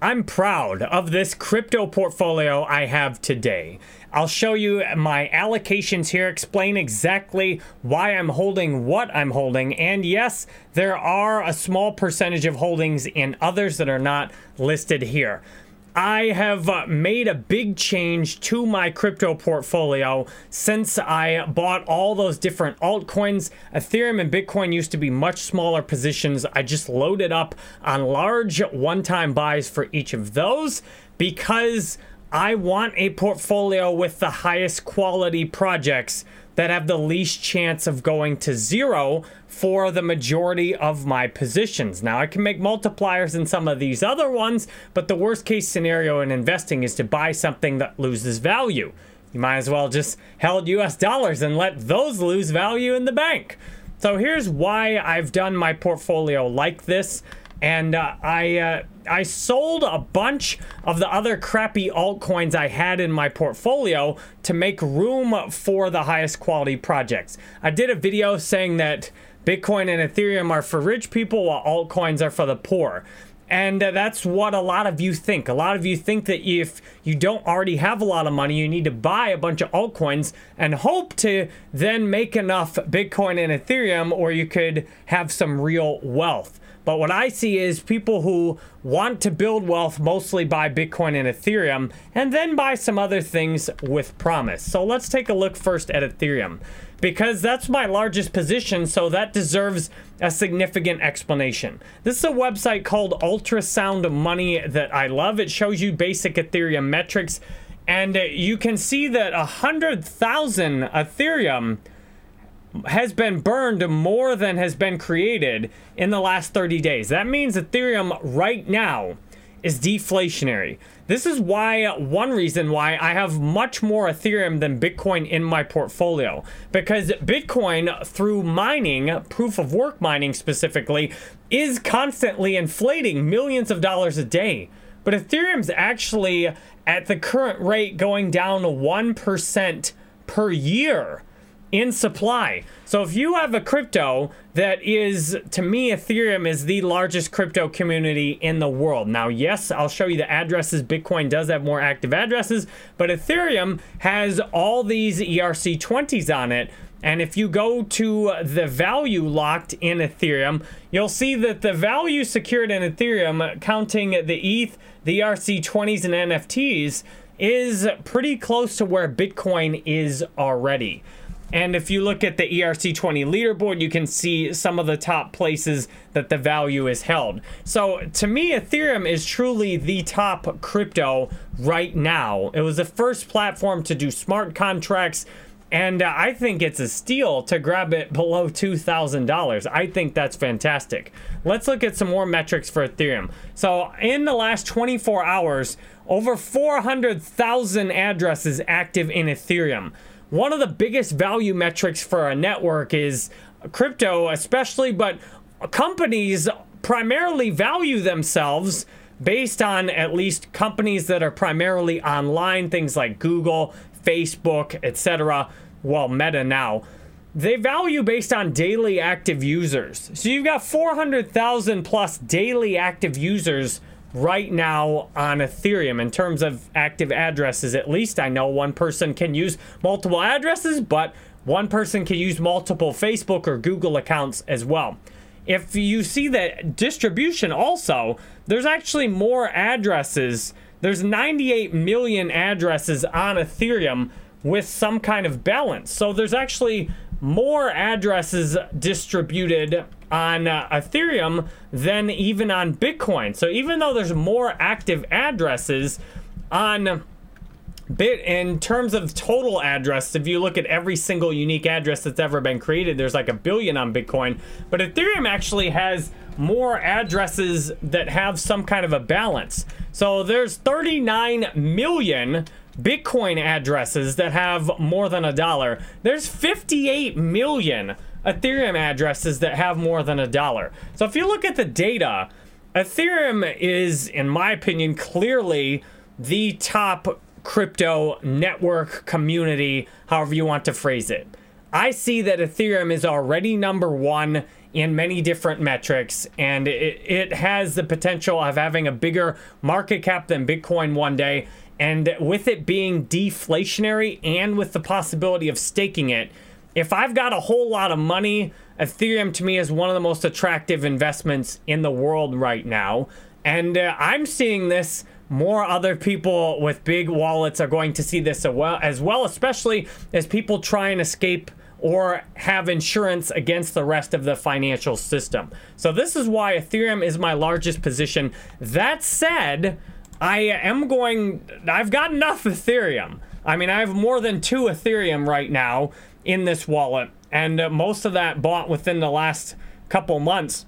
I'm proud of this crypto portfolio I have today. I'll show you my allocations here, explain exactly why I'm holding what I'm holding, and yes, there are a small percentage of holdings in others that are not listed here. I have uh, made a big change to my crypto portfolio since I bought all those different altcoins. Ethereum and Bitcoin used to be much smaller positions. I just loaded up on large one time buys for each of those because I want a portfolio with the highest quality projects that have the least chance of going to zero for the majority of my positions. Now, I can make multipliers in some of these other ones, but the worst case scenario in investing is to buy something that loses value. You might as well just held US dollars and let those lose value in the bank. So here's why I've done my portfolio like this and uh, I uh, I sold a bunch of the other crappy altcoins I had in my portfolio to make room for the highest quality projects. I did a video saying that Bitcoin and Ethereum are for rich people while altcoins are for the poor. And uh, that's what a lot of you think. A lot of you think that if you don't already have a lot of money, you need to buy a bunch of altcoins and hope to then make enough Bitcoin and Ethereum, or you could have some real wealth. But what I see is people who want to build wealth mostly buy Bitcoin and Ethereum and then buy some other things with promise. So let's take a look first at Ethereum because that's my largest position, so that deserves a significant explanation. This is a website called Ultrasound Money that I love. It shows you basic Ethereum metrics, and you can see that 100,000 Ethereum has been burned more than has been created in the last 30 days. That means Ethereum right now is deflationary. This is why one reason why I have much more Ethereum than Bitcoin in my portfolio because Bitcoin through mining, proof of work mining specifically, is constantly inflating millions of dollars a day. But Ethereum's actually at the current rate going down 1% per year in supply. So if you have a crypto that is, to me, Ethereum is the largest crypto community in the world. Now, yes, I'll show you the addresses. Bitcoin does have more active addresses, but Ethereum has all these ERC20s on it. And if you go to the value locked in Ethereum, you'll see that the value secured in Ethereum, counting the ETH, the ERC20s, and NFTs, is pretty close to where Bitcoin is already. And if you look at the ERC20 leaderboard, you can see some of the top places that the value is held. So to me, Ethereum is truly the top crypto right now. It was the first platform to do smart contracts. And uh, I think it's a steal to grab it below $2,000. I think that's fantastic. Let's look at some more metrics for Ethereum. So, in the last 24 hours, over 400,000 addresses active in Ethereum one of the biggest value metrics for a network is crypto, especially, but companies primarily value themselves based on at least companies that are primarily online, things like Google, Facebook, etc. Well, Meta now. They value based on daily active users. So you've got 400,000 plus daily active users right now on Ethereum in terms of active addresses. At least I know one person can use multiple addresses, but one person can use multiple Facebook or Google accounts as well. If you see that distribution also, there's actually more addresses. There's 98 million addresses on Ethereum with some kind of balance. So there's actually more addresses distributed on uh, Ethereum than even on Bitcoin. So even though there's more active addresses on Bit in terms of total address, if you look at every single unique address that's ever been created, there's like a billion on Bitcoin. But Ethereum actually has more addresses that have some kind of a balance. So there's 39 million Bitcoin addresses that have more than a dollar. There's 58 million Ethereum addresses that have more than a dollar. So if you look at the data, Ethereum is, in my opinion, clearly the top crypto network community, however you want to phrase it. I see that Ethereum is already number one in many different metrics, and it, it has the potential of having a bigger market cap than Bitcoin one day. And with it being deflationary and with the possibility of staking it, if I've got a whole lot of money, Ethereum to me is one of the most attractive investments in the world right now. And uh, I'm seeing this more other people with big wallets are going to see this as well, as well, especially as people try and escape or have insurance against the rest of the financial system. So this is why Ethereum is my largest position. That said, I am going I've got enough Ethereum. I mean, I have more than 2 Ethereum right now in this wallet and uh, most of that bought within the last couple months.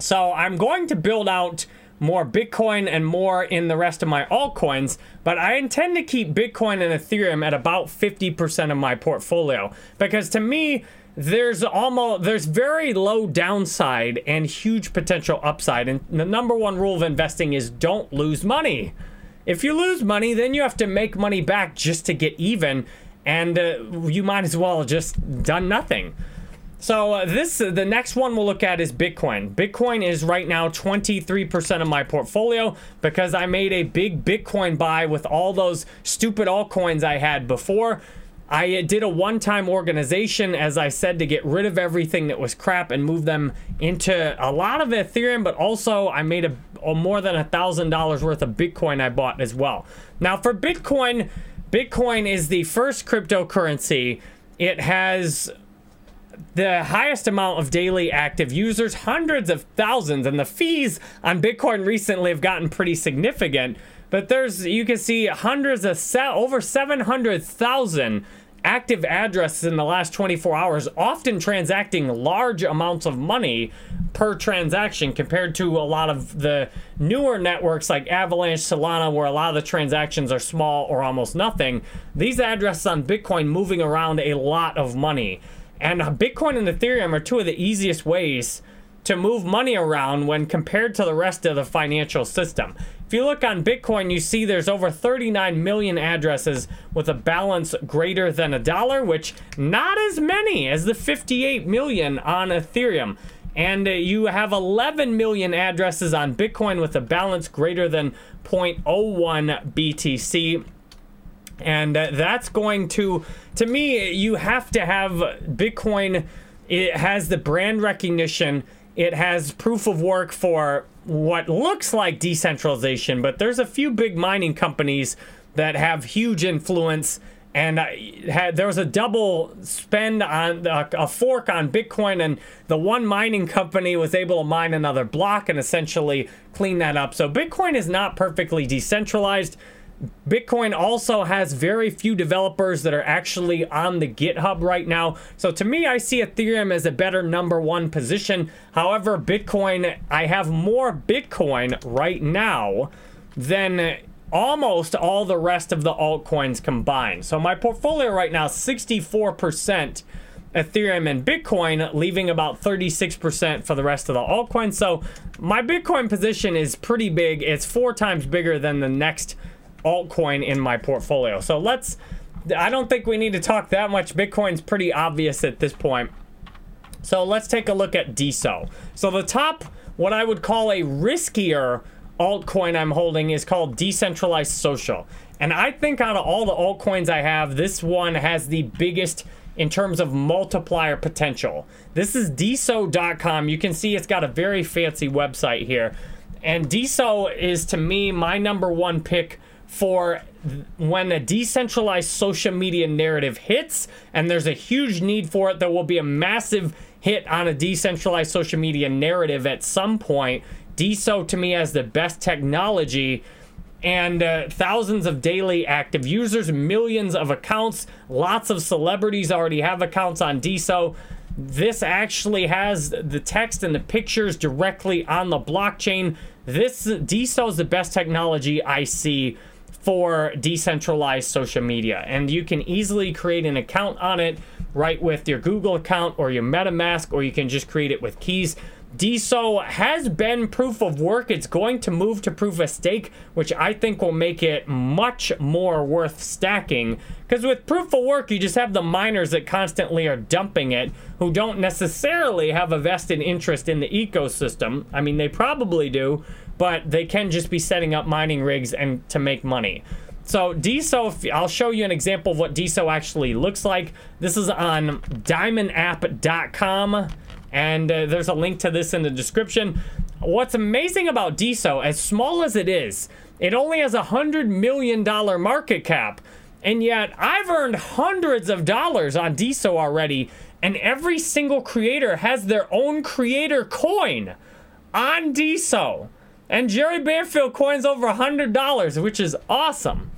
So I'm going to build out more Bitcoin and more in the rest of my altcoins, but I intend to keep Bitcoin and Ethereum at about 50% of my portfolio because to me, there's almost there's very low downside and huge potential upside and the number one rule of investing is don't lose money if you lose money then you have to make money back just to get even and uh, you might as well just done nothing so uh, this uh, the next one we'll look at is Bitcoin. Bitcoin is right now 23% of my portfolio because I made a big Bitcoin buy with all those stupid altcoins I had before. I did a one-time organization, as I said, to get rid of everything that was crap and move them into a lot of Ethereum, but also I made a, a more than a thousand dollars worth of Bitcoin I bought as well. Now for Bitcoin, Bitcoin is the first cryptocurrency. It has the highest amount of daily active users, hundreds of thousands, and the fees on Bitcoin recently have gotten pretty significant. But there's, you can see hundreds of, over 700,000 active addresses in the last 24 hours, often transacting large amounts of money per transaction compared to a lot of the newer networks like Avalanche, Solana, where a lot of the transactions are small or almost nothing. These addresses on Bitcoin moving around a lot of money. And uh, Bitcoin and Ethereum are two of the easiest ways to move money around when compared to the rest of the financial system. If you look on Bitcoin, you see there's over 39 million addresses with a balance greater than a dollar, which not as many as the 58 million on Ethereum. And uh, you have 11 million addresses on Bitcoin with a balance greater than 0.01 BTC and uh, that's going to to me you have to have bitcoin it has the brand recognition it has proof of work for what looks like decentralization but there's a few big mining companies that have huge influence and had, there was a double spend on a fork on Bitcoin, and the one mining company was able to mine another block and essentially clean that up. So Bitcoin is not perfectly decentralized. Bitcoin also has very few developers that are actually on the GitHub right now. So to me, I see Ethereum as a better number one position. However, Bitcoin, I have more Bitcoin right now than almost all the rest of the altcoins combined. So my portfolio right now 64% Ethereum and Bitcoin, leaving about 36% for the rest of the altcoins. So my Bitcoin position is pretty big. It's four times bigger than the next altcoin in my portfolio. So let's, I don't think we need to talk that much. Bitcoin's pretty obvious at this point. So let's take a look at DeSo. So the top, what I would call a riskier altcoin I'm holding is called Decentralized Social. And I think out of all the altcoins I have, this one has the biggest in terms of multiplier potential. This is deso.com. You can see it's got a very fancy website here. And DeSo is to me my number one pick for when a decentralized social media narrative hits and there's a huge need for it there will be a massive hit on a decentralized social media narrative at some point. Deso to me has the best technology and uh, thousands of daily active users millions of accounts lots of celebrities already have accounts on deso this actually has the text and the pictures directly on the blockchain. This deso is the best technology i see for decentralized social media. And you can easily create an account on it right with your Google account or your MetaMask, or you can just create it with keys. DeSo has been proof of work. It's going to move to proof of stake, which I think will make it much more worth stacking. Because with proof of work, you just have the miners that constantly are dumping it, who don't necessarily have a vested interest in the ecosystem. I mean, they probably do, but they can just be setting up mining rigs and to make money. So DeSo, I'll show you an example of what DeSo actually looks like. This is on diamondapp.com, and uh, there's a link to this in the description. What's amazing about DeSo, as small as it is, it only has a $100 million market cap. And yet, I've earned hundreds of dollars on DeSo already, and every single creator has their own creator coin on DeSo. And Jerry Banfield coins over $100, which is awesome.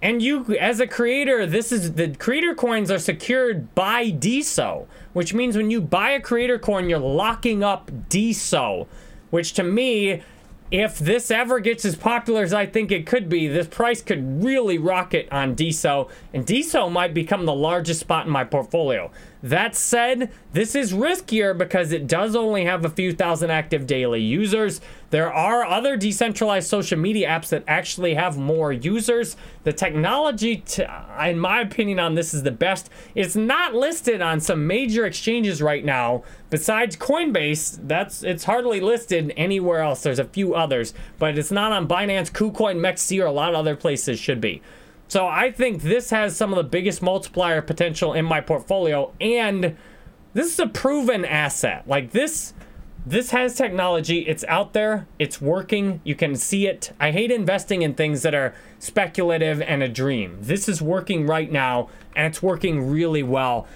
And you, as a creator, this is the creator coins are secured by DeSo, which means when you buy a creator coin, you're locking up DeSo, which to me if this ever gets as popular as I think it could be, this price could really rocket on DeSo, and DeSo might become the largest spot in my portfolio. That said, this is riskier because it does only have a few thousand active daily users. There are other decentralized social media apps that actually have more users. The technology, to, in my opinion, on this is the best. It's not listed on some major exchanges right now. Besides Coinbase, that's it's hardly listed anywhere else. There's a few others, but it's not on Binance, KuCoin, MEXC, or a lot of other places should be. So I think this has some of the biggest multiplier potential in my portfolio, and this is a proven asset. Like this, this has technology. It's out there. It's working. You can see it. I hate investing in things that are speculative and a dream. This is working right now, and it's working really well.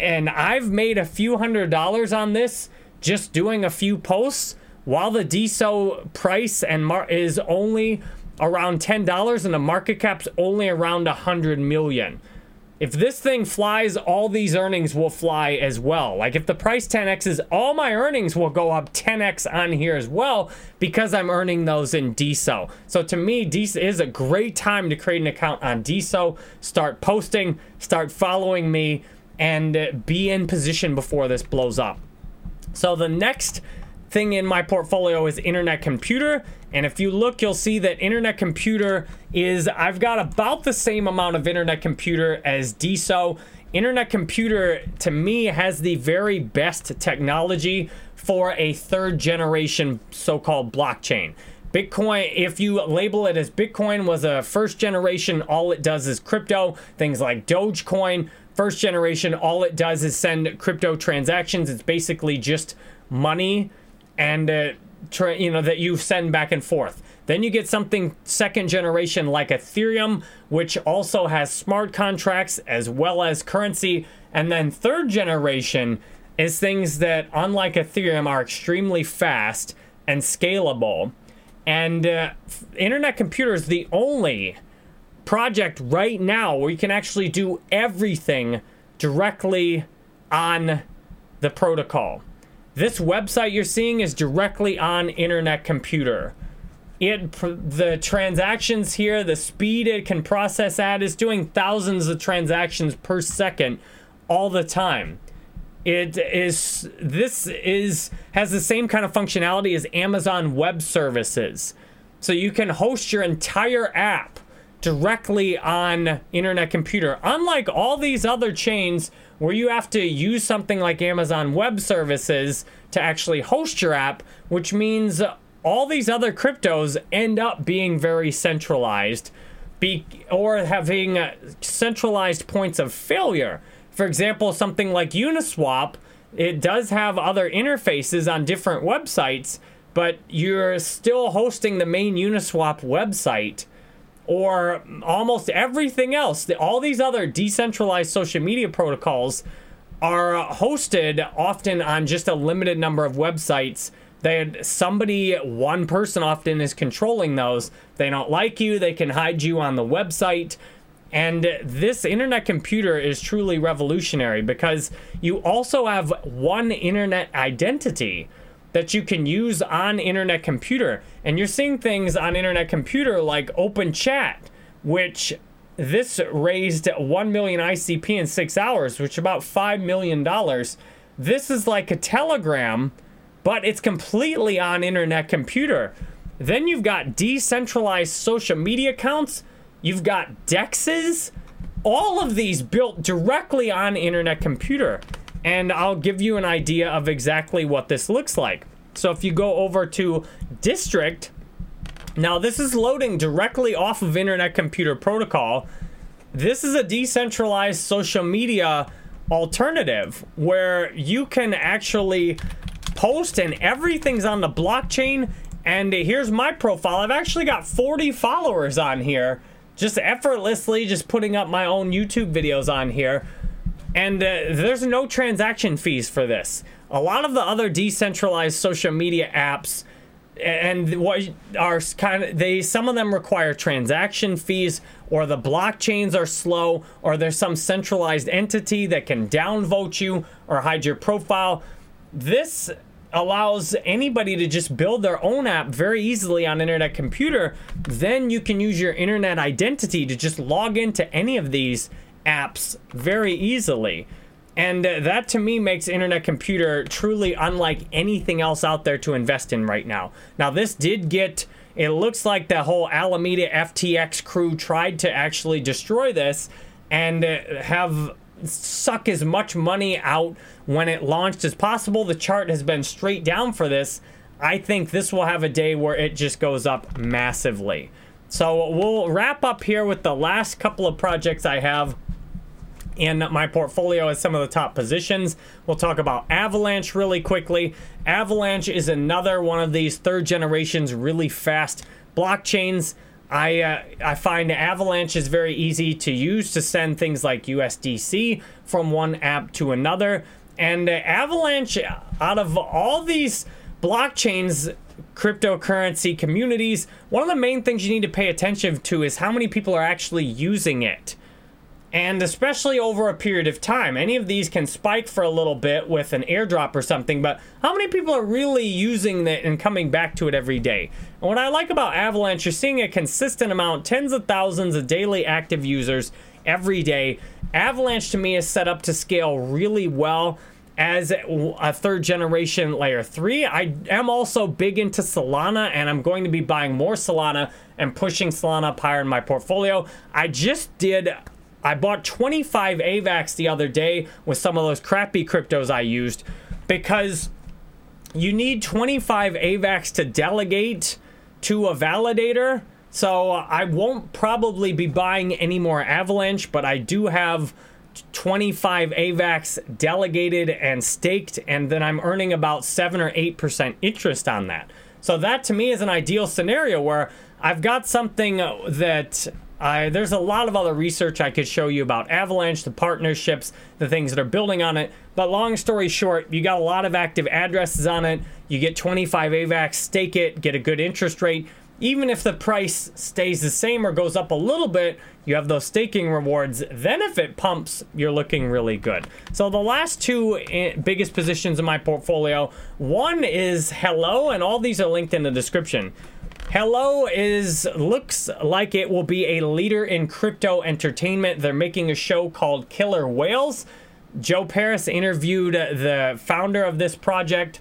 And I've made a few hundred dollars on this just doing a few posts while the DeSo price and mar- is only around $10 and the market cap's only around 100 million. If this thing flies, all these earnings will fly as well. Like if the price 10x's, all my earnings will go up 10x on here as well because I'm earning those in DeSo. So to me, DeSo is a great time to create an account on DeSo, start posting, start following me, and uh, be in position before this blows up. So the next thing in my portfolio is Internet Computer. And if you look, you'll see that Internet Computer is, I've got about the same amount of Internet Computer as DeSo. Internet Computer, to me, has the very best technology for a third generation so called blockchain. Bitcoin, if you label it as Bitcoin was a first generation, all it does is crypto. Things like Dogecoin, first generation, all it does is send crypto transactions. It's basically just money and uh, tra- you know that you send back and forth. Then you get something second generation like Ethereum, which also has smart contracts as well as currency. And then third generation is things that, unlike Ethereum, are extremely fast and scalable. And uh, Internet Computer is the only project right now where you can actually do everything directly on the protocol. This website you're seeing is directly on Internet Computer. It the transactions here, the speed it can process at is doing thousands of transactions per second all the time. It is this is has the same kind of functionality as Amazon Web Services. So you can host your entire app directly on Internet Computer. Unlike all these other chains where you have to use something like Amazon Web Services to actually host your app, which means all these other cryptos end up being very centralized be, or having centralized points of failure. For example, something like Uniswap, it does have other interfaces on different websites, but you're still hosting the main Uniswap website or almost everything else. All these other decentralized social media protocols are hosted often on just a limited number of websites. that somebody, one person often is controlling those. They don't like you, they can hide you on the website. And this internet computer is truly revolutionary because you also have one internet identity that you can use on internet computer. And you're seeing things on internet computer like open chat, which this raised 1 million ICP in 6 hours, which is about 5 million dollars. This is like a Telegram but it's completely on internet computer. Then you've got decentralized social media accounts, you've got dexes, all of these built directly on internet computer. And I'll give you an idea of exactly what this looks like. So if you go over to Distrikt, now this is loading directly off of internet computer protocol. This is a decentralized social media alternative where you can actually post and everything's on the blockchain. And here's my profile. I've actually got 40 followers on here, just effortlessly just putting up my own YouTube videos on here. And uh, there's no transaction fees for this. A lot of the other decentralized social media apps and what are kind of they some of them require transaction fees or the blockchains are slow or there's some centralized entity that can downvote you or hide your profile this allows anybody to just build their own app very easily on internet computer then you can use your internet identity to just log into any of these apps very easily and uh, that to me makes internet computer truly unlike anything else out there to invest in right now. Now, this did get, it looks like the whole Alameda FTX crew tried to actually destroy this and uh, have suck as much money out when it launched as possible. The chart has been straight down for this. I think this will have a day where it just goes up massively. So we'll wrap up here with the last couple of projects I have in my portfolio as some of the top positions. We'll talk about Avalanche really quickly. Avalanche is another one of these third generations really fast blockchains. I uh, I find Avalanche is very easy to use to send things like USDC from one app to another. And uh, Avalanche, out of all these blockchains, cryptocurrency communities, one of the main things you need to pay attention to is how many people are actually using it and especially over a period of time. Any of these can spike for a little bit with an airdrop or something, but how many people are really using it and coming back to it every day? And what I like about Avalanche, you're seeing a consistent amount, tens of thousands of daily active users every day. Avalanche to me is set up to scale really well as a third generation layer 3. I am also big into Solana and I'm going to be buying more Solana and pushing Solana up higher in my portfolio. I just did I bought 25 AVAX the other day with some of those crappy cryptos I used because you need 25 AVAX to delegate to a validator. So I won't probably be buying any more Avalanche, but I do have 25 AVAX delegated and staked, and then I'm earning about 7 or 8% interest on that. So that to me is an ideal scenario where I've got something that there's a lot of other research I could show you about Avalanche, the partnerships, the things that are building on it. But long story short, you got a lot of active addresses on it. You get 25 AVAX, stake it, get a good interest rate. Even if the price stays the same or goes up a little bit, you have those staking rewards. Then if it pumps, you're looking really good. So the last two eh, biggest positions in my portfolio, one is Hello, and all these are linked in the description. Hello is looks like it will be a leader in crypto entertainment. They're making a show called Killer Whales. Joe Parys interviewed the founder of this project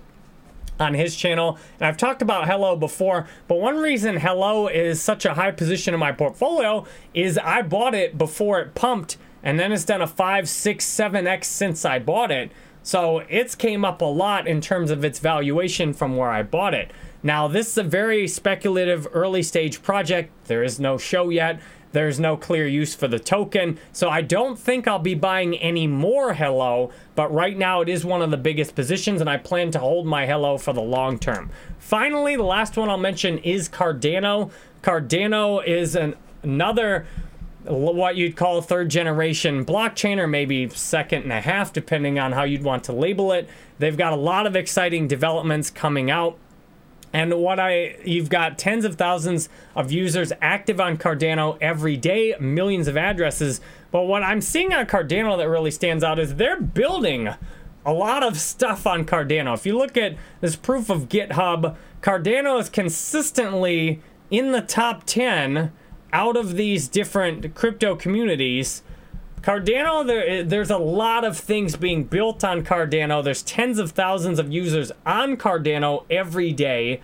on his channel. And I've talked about Hello before, but one reason Hello is such a high position in my portfolio is I bought it before it pumped, and then it's done a 5, 6, 7x since I bought it. So it's came up a lot in terms of its valuation from where I bought it. Now, this is a very speculative early stage project. There is no show yet. There's no clear use for the token. So I don't think I'll be buying any more Hello, but right now it is one of the biggest positions and I plan to hold my Hello for the long term. Finally, the last one I'll mention is Cardano. Cardano is an, another what you'd call third generation blockchain or maybe second and a half depending on how you'd want to label it. They've got a lot of exciting developments coming out. And what I, you've got tens of thousands of users active on Cardano every day, millions of addresses. But what I'm seeing on Cardano that really stands out is they're building a lot of stuff on Cardano. If you look at this proof of GitHub, Cardano is consistently in the top 10 out of these different crypto communities Cardano, there, there's a lot of things being built on Cardano. There's tens of thousands of users on Cardano every day.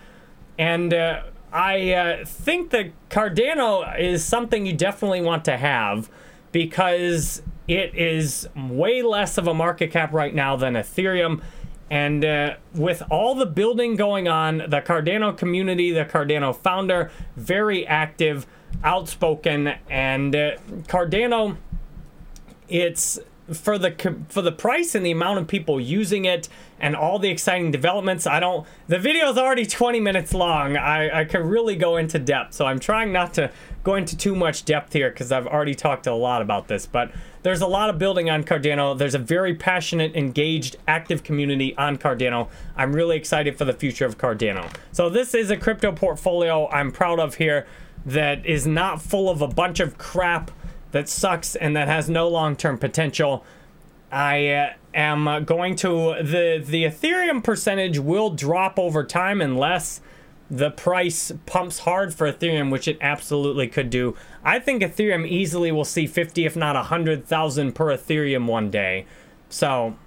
And uh, I uh, think that Cardano is something you definitely want to have because it is way less of a market cap right now than Ethereum. And uh, with all the building going on, the Cardano community, the Cardano founder, very active, outspoken, and uh, Cardano, it's for the for the price and the amount of people using it and all the exciting developments. I don't the video is already 20 minutes long. I i could really go into depth so i'm trying not to go into too much depth here because i've already talked a lot about this but there's a lot of building on cardano. There's a very passionate engaged active community on cardano. I'm really excited for the future of cardano. So this is a crypto portfolio i'm proud of here that is not full of a bunch of crap that sucks and that has no long-term potential. I uh, am going to the the Ethereum percentage will drop over time unless the price pumps hard for Ethereum, which it absolutely could do. I think Ethereum easily will see 50 if not 100,000 per Ethereum one day. So,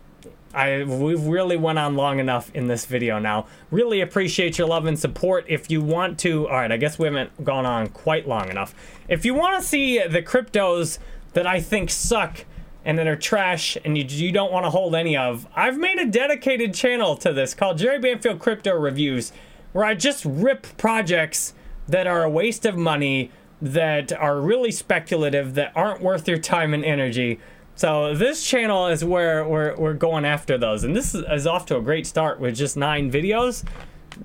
I we've really went on long enough in this video now. Really appreciate your love and support. If you want to, all right, I guess we haven't gone on quite long enough. If you want to see the cryptos that I think suck and that are trash and you, you don't want to hold any of, I've made a dedicated channel to this called Jerry Banfield Crypto Reviews, where I just rip projects that are a waste of money, that are really speculative, that aren't worth your time and energy so this channel is where we're, we're going after those. And this is, off to a great start with just nine videos.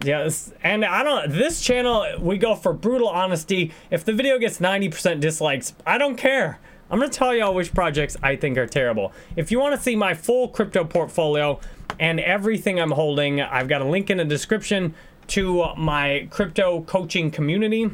Yes, and I don't, this channel, we go for brutal honesty. If the video gets 90% dislikes, I don't care. I'm gonna tell y'all which projects I think are terrible. If you wanna see my full crypto portfolio and everything I'm holding, I've got a link in the description to my crypto coaching community.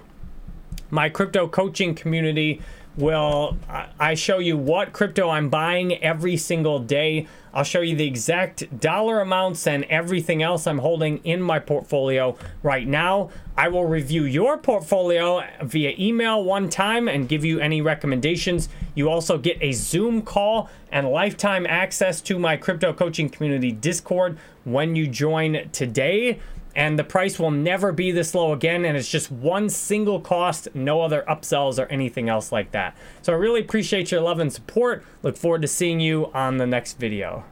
My crypto coaching community will I show you what crypto I'm buying every single day. I'll show you the exact dollar amounts and everything else I'm holding in my portfolio right now. I will review your portfolio via email one time and give you any recommendations. You also get a Zoom call and lifetime access to my crypto coaching community Discord when you join today and the price will never be this low again and it's just one single cost. No other upsells or anything else like that. So i really appreciate your love and support. Look forward to seeing you on the next video